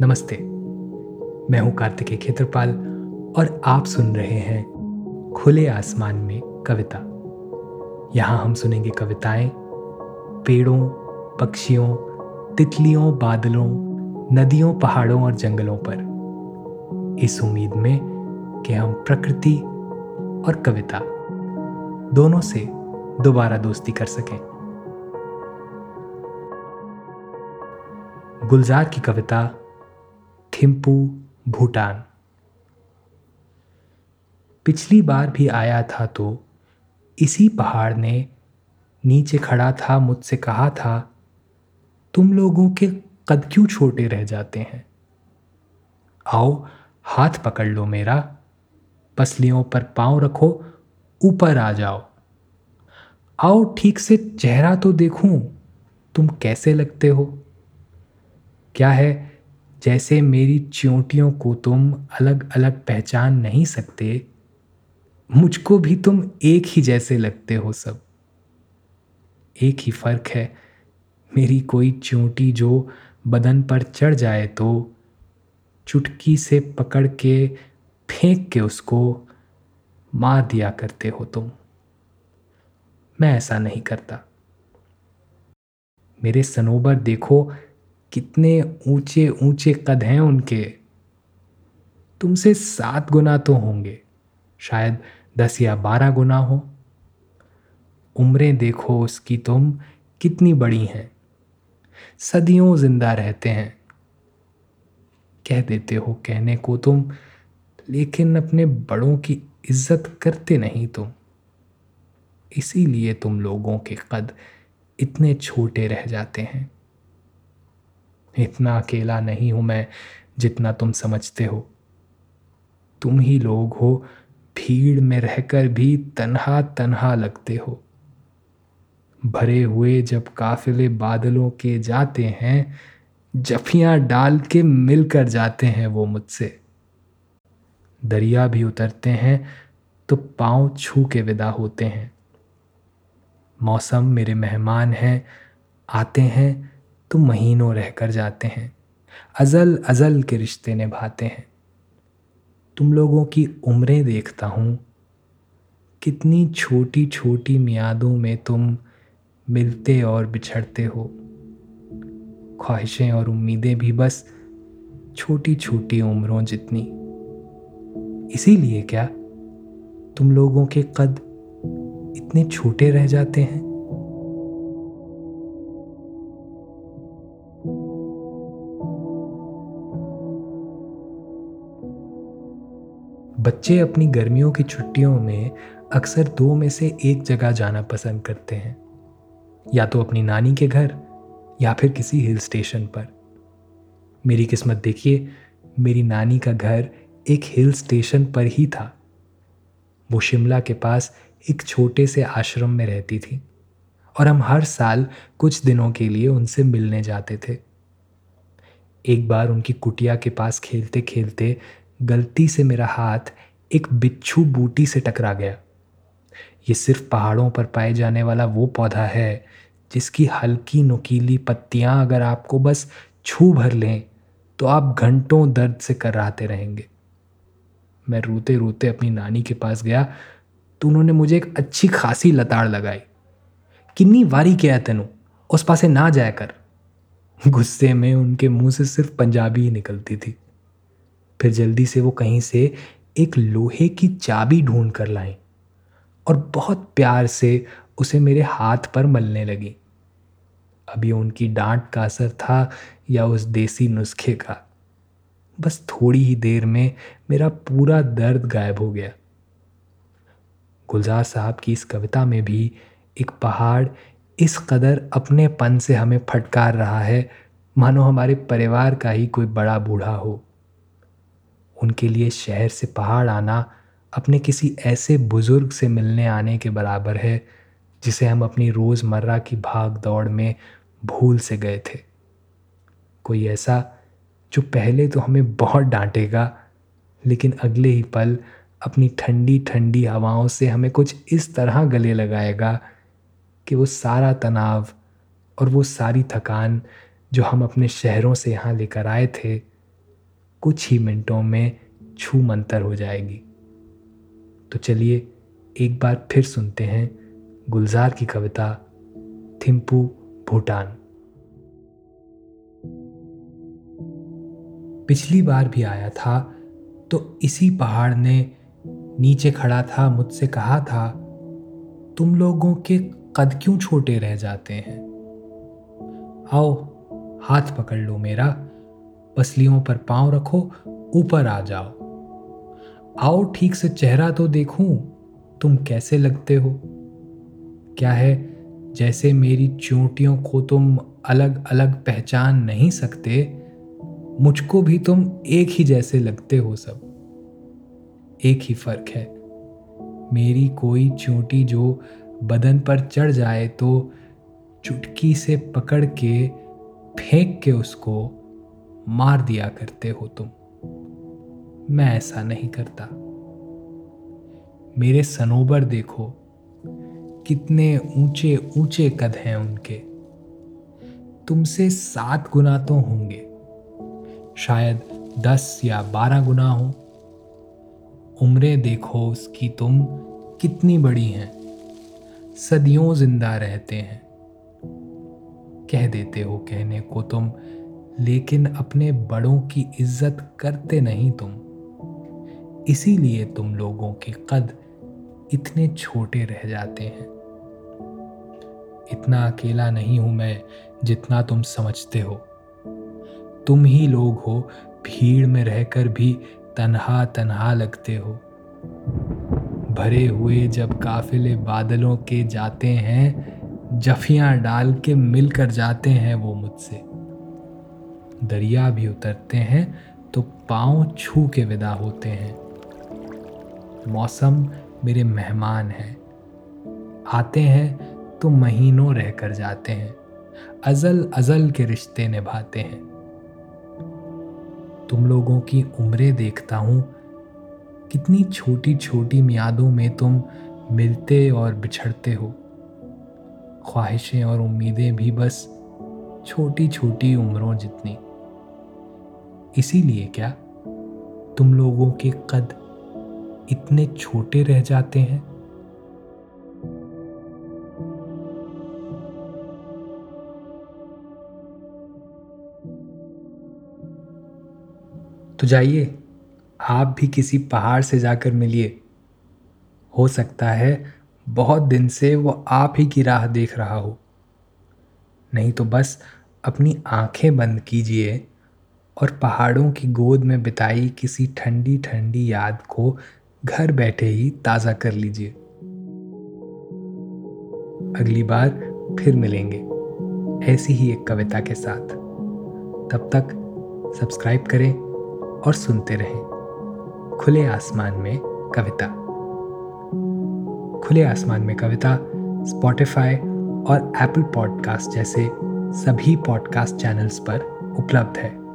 नमस्ते। मैं हूँ कार्तिकेय खेत्रपाल और आप सुन रहे हैं खुले आसमान में कविता। यहाँ हम सुनेंगे कविताएँ, पेड़ों, पक्षियों, तितलियों, बादलों, नदियों, पहाड़ों और जंगलों पर। इस उम्मीद में कि हम प्रकृति और कविता दोनों से दोबारा दोस्ती कर सकें। गुलजार की कविता थिम्पू, भूटान। पिछली बार भी आया था तो इसी पहाड़ ने नीचे खड़ा था, मुझसे कहा था, तुम लोगों के कद क्यों छोटे रह जाते हैं? आओ, हाथ पकड़ लो मेरा। पसलियों पर पाँव रखो, ऊपर आ जाओ। आओ, ठीक से चेहरा तो देखूँ। तुम कैसे लगते हो? क्या है जैसे मेरी चोटियों को तुम अलग अलग पहचान नहीं सकते, मुझको भी तुम एक ही जैसे लगते हो सब। एक ही फ़र्क है, मेरी कोई चोटी जो बदन पर चढ़ जाए तो चुटकी से पकड़ के फेंक के उसको मार दिया करते हो तुम। मैं ऐसा नहीं करता। मेरे सनोबर देखो कितने ऊँचे ऊँचे कद हैं उनके? तुमसे सात गुना तो होंगे। शायद दस या बारह गुना हो। उम्रें देखो उसकी तुम कितनी बड़ी हैं। सदियों ज़िंदा रहते हैं। कह देते हो कहने को तुम, लेकिन अपने बड़ों की इज़्ज़त करते नहीं तुम। इसीलिए तुम लोगों के कद इतने छोटे रह जाते हैं। इतना अकेला नहीं हूँ मैं जितना तुम समझते हो। तुम ही लोग हो, भीड़ में रहकर भी तन्हा तन्हा लगते हो। भरे हुए जब काफिले बादलों के जाते हैं, जफियाँ डाल के मिलकर जाते हैं वो मुझसे। दरिया भी उतरते हैं तो पाँव छू के विदा होते हैं। मौसम मेरे मेहमान हैं, आते हैं तो महीनों रहकर जाते हैं। अज़ल अज़ल के रिश्ते निभाते हैं। तुम लोगों की उम्रें देखता हूँ। कितनी छोटी छोटी मियादों में तुम मिलते और बिछड़ते हो। ख्वाहिशें और उम्मीदें भी बस छोटी छोटी उम्रों जितनी। इसीलिए क्या तुम लोगों के कद इतने छोटे रह जाते हैं? बच्चे अपनी गर्मियों की छुट्टियों में अक्सर दो में से एक जगह जाना पसंद करते हैं। या तो अपनी नानी के घर, या फिर किसी हिल स्टेशन पर। मेरी किस्मत देखिए, मेरी नानी का घर एक हिल स्टेशन पर ही था। वो शिमला के पास एक छोटे से आश्रम में रहती थी और हम हर साल कुछ दिनों के लिए उनसे मिलने जाते थे। एक बार उनकी कुटिया के पास खेलते खेलते गलती से मेरा हाथ एक बिच्छू बूटी से टकरा गया। ये सिर्फ़ पहाड़ों पर पाए जाने वाला वो पौधा है, जिसकी हल्की नुकीली पत्तियाँ अगर आपको बस छू भर लें तो आप घंटों दर्द से कराते रहेंगे। मैं रोते रोते अपनी नानी के पास गया तो उन्होंने मुझे एक अच्छी खासी लताड़ लगाई। किन्नी वारी किया तेनू? उस पासे ना जाया कर। गुस्से में उनके मुँह से सिर्फ़ पंजाबी ही निकलती थी। फिर जल्दी से वो कहीं से एक लोहे की चाबी ढूंढ कर लाई और बहुत प्यार से उसे मेरे हाथ पर मलने लगी। अभी उनकी डांट का असर था या उस देसी नुस्खे का? बस थोड़ी ही देर में मेरा पूरा दर्द गायब हो गया। गुलजार साहब की इस कविता में भी एक पहाड़ इस कदर अपने पन से हमें फटकार रहा है, मानो हमारे परिवार का ही कोई बड़ा बूढ़ा हो। उनके लिए शहर से पहाड़ आना, अपने किसी ऐसे बुज़ुर्ग से मिलने आने के बराबर है, जिसे हम अपनी रोज़मर्रा की भाग दौड़ में भूल से गए थे। कोई ऐसा, जो पहले तो हमें बहुत डांटेगा, लेकिन अगले ही पल अपनी ठंडी ठंडी हवाओं से हमें कुछ इस तरह गले लगाएगा, कि वो सारा तनाव और वो सारी थकान, जो हम अपने शहरों से यहाँ लेकर आए थे कुछ ही मिनटों में छू मंतर हो जाएगी। तो चलिए, एक बार फिर सुनते हैं गुलजार की कविता, थिम्पू, भूटान। पिछली बार भी आया था तो इसी पहाड़ ने नीचे खड़ा था, मुझसे कहा था, तुम लोगों के कद क्यों छोटे रह जाते हैं? आओ, हाथ पकड़ लो मेरा। पसलियों पर पाँव रखो, ऊपर आ जाओ। आओ ठीक से चेहरा तो देखूँ, तुम कैसे लगते हो? क्या है, जैसे मेरी चोटियों को तुम अलग अलग पहचान नहीं सकते, मुझको भी तुम एक ही जैसे लगते हो सब। एक ही फ़र्क है। मेरी कोई चोटी जो बदन पर चढ़ जाए तो चुटकी से पकड़ के, फेंक के उसको मार दिया करते हो तुम। मैं ऐसा नहीं करता। मेरे सनोबर देखो, कितने ऊँचे ऊँचे कद हैं उनके। तुमसे सात गुना तो होंगे। शायद दस या बारह गुना हो। उम्रें देखो उसकी तुम कितनी बड़ी हैं। सदियों ज़िंदा रहते हैं। कह देते हो कहने को तुम लेकिन अपने बड़ों की इज़्ज़त करते नहीं तुम। इसीलिए तुम लोगों के कद इतने छोटे रह जाते हैं। इतना अकेला नहीं हूँ मैं जितना तुम समझते हो। तुम ही लोग हो, भीड़ में रहकर भी तन्हा तन्हा लगते हो। भरे हुए जब काफिले बादलों के जाते हैं, जफियाँ डाल के मिलकर जाते हैं वो मुझसे। दरिया भी उतरते हैं तो पाँव छू के विदा होते हैं। मौसम मेरे मेहमान हैं। आते हैं तो महीनों रहकर जाते हैं। अजल अजल के रिश्ते निभाते हैं। तुम लोगों की उम्रें देखता हूँ। कितनी छोटी छोटी मियादों में तुम मिलते और बिछड़ते हो। ख्वाहिशें और उम्मीदें भी बस छोटी छोटी उम्रों जितनी। इसीलिए क्या? तुम लोगों के कद इतने छोटे रह जाते हैं। तो जाइए, आप भी किसी पहाड़ से जाकर मिलिए। हो सकता है बहुत दिन से वो आप ही की राह देख रहा हो। नहीं तो बस अपनी आँखें बंद कीजिए। और पहाड़ों की गोद में बिताई किसी ठंडी ठंडी याद को घर बैठे ही ताज़ा कर लीजिए। अगली बार फिर मिलेंगे ऐसी ही एक कविता के साथ। तब तक सब्सक्राइब करें और सुनते रहें। खुले आसमान में कविता। खुले आसमान में कविता स्पॉटिफाई और एप्पल पॉडकास्ट जैसे सभी पॉडकास्ट चैनल्स पर उपलब्ध है।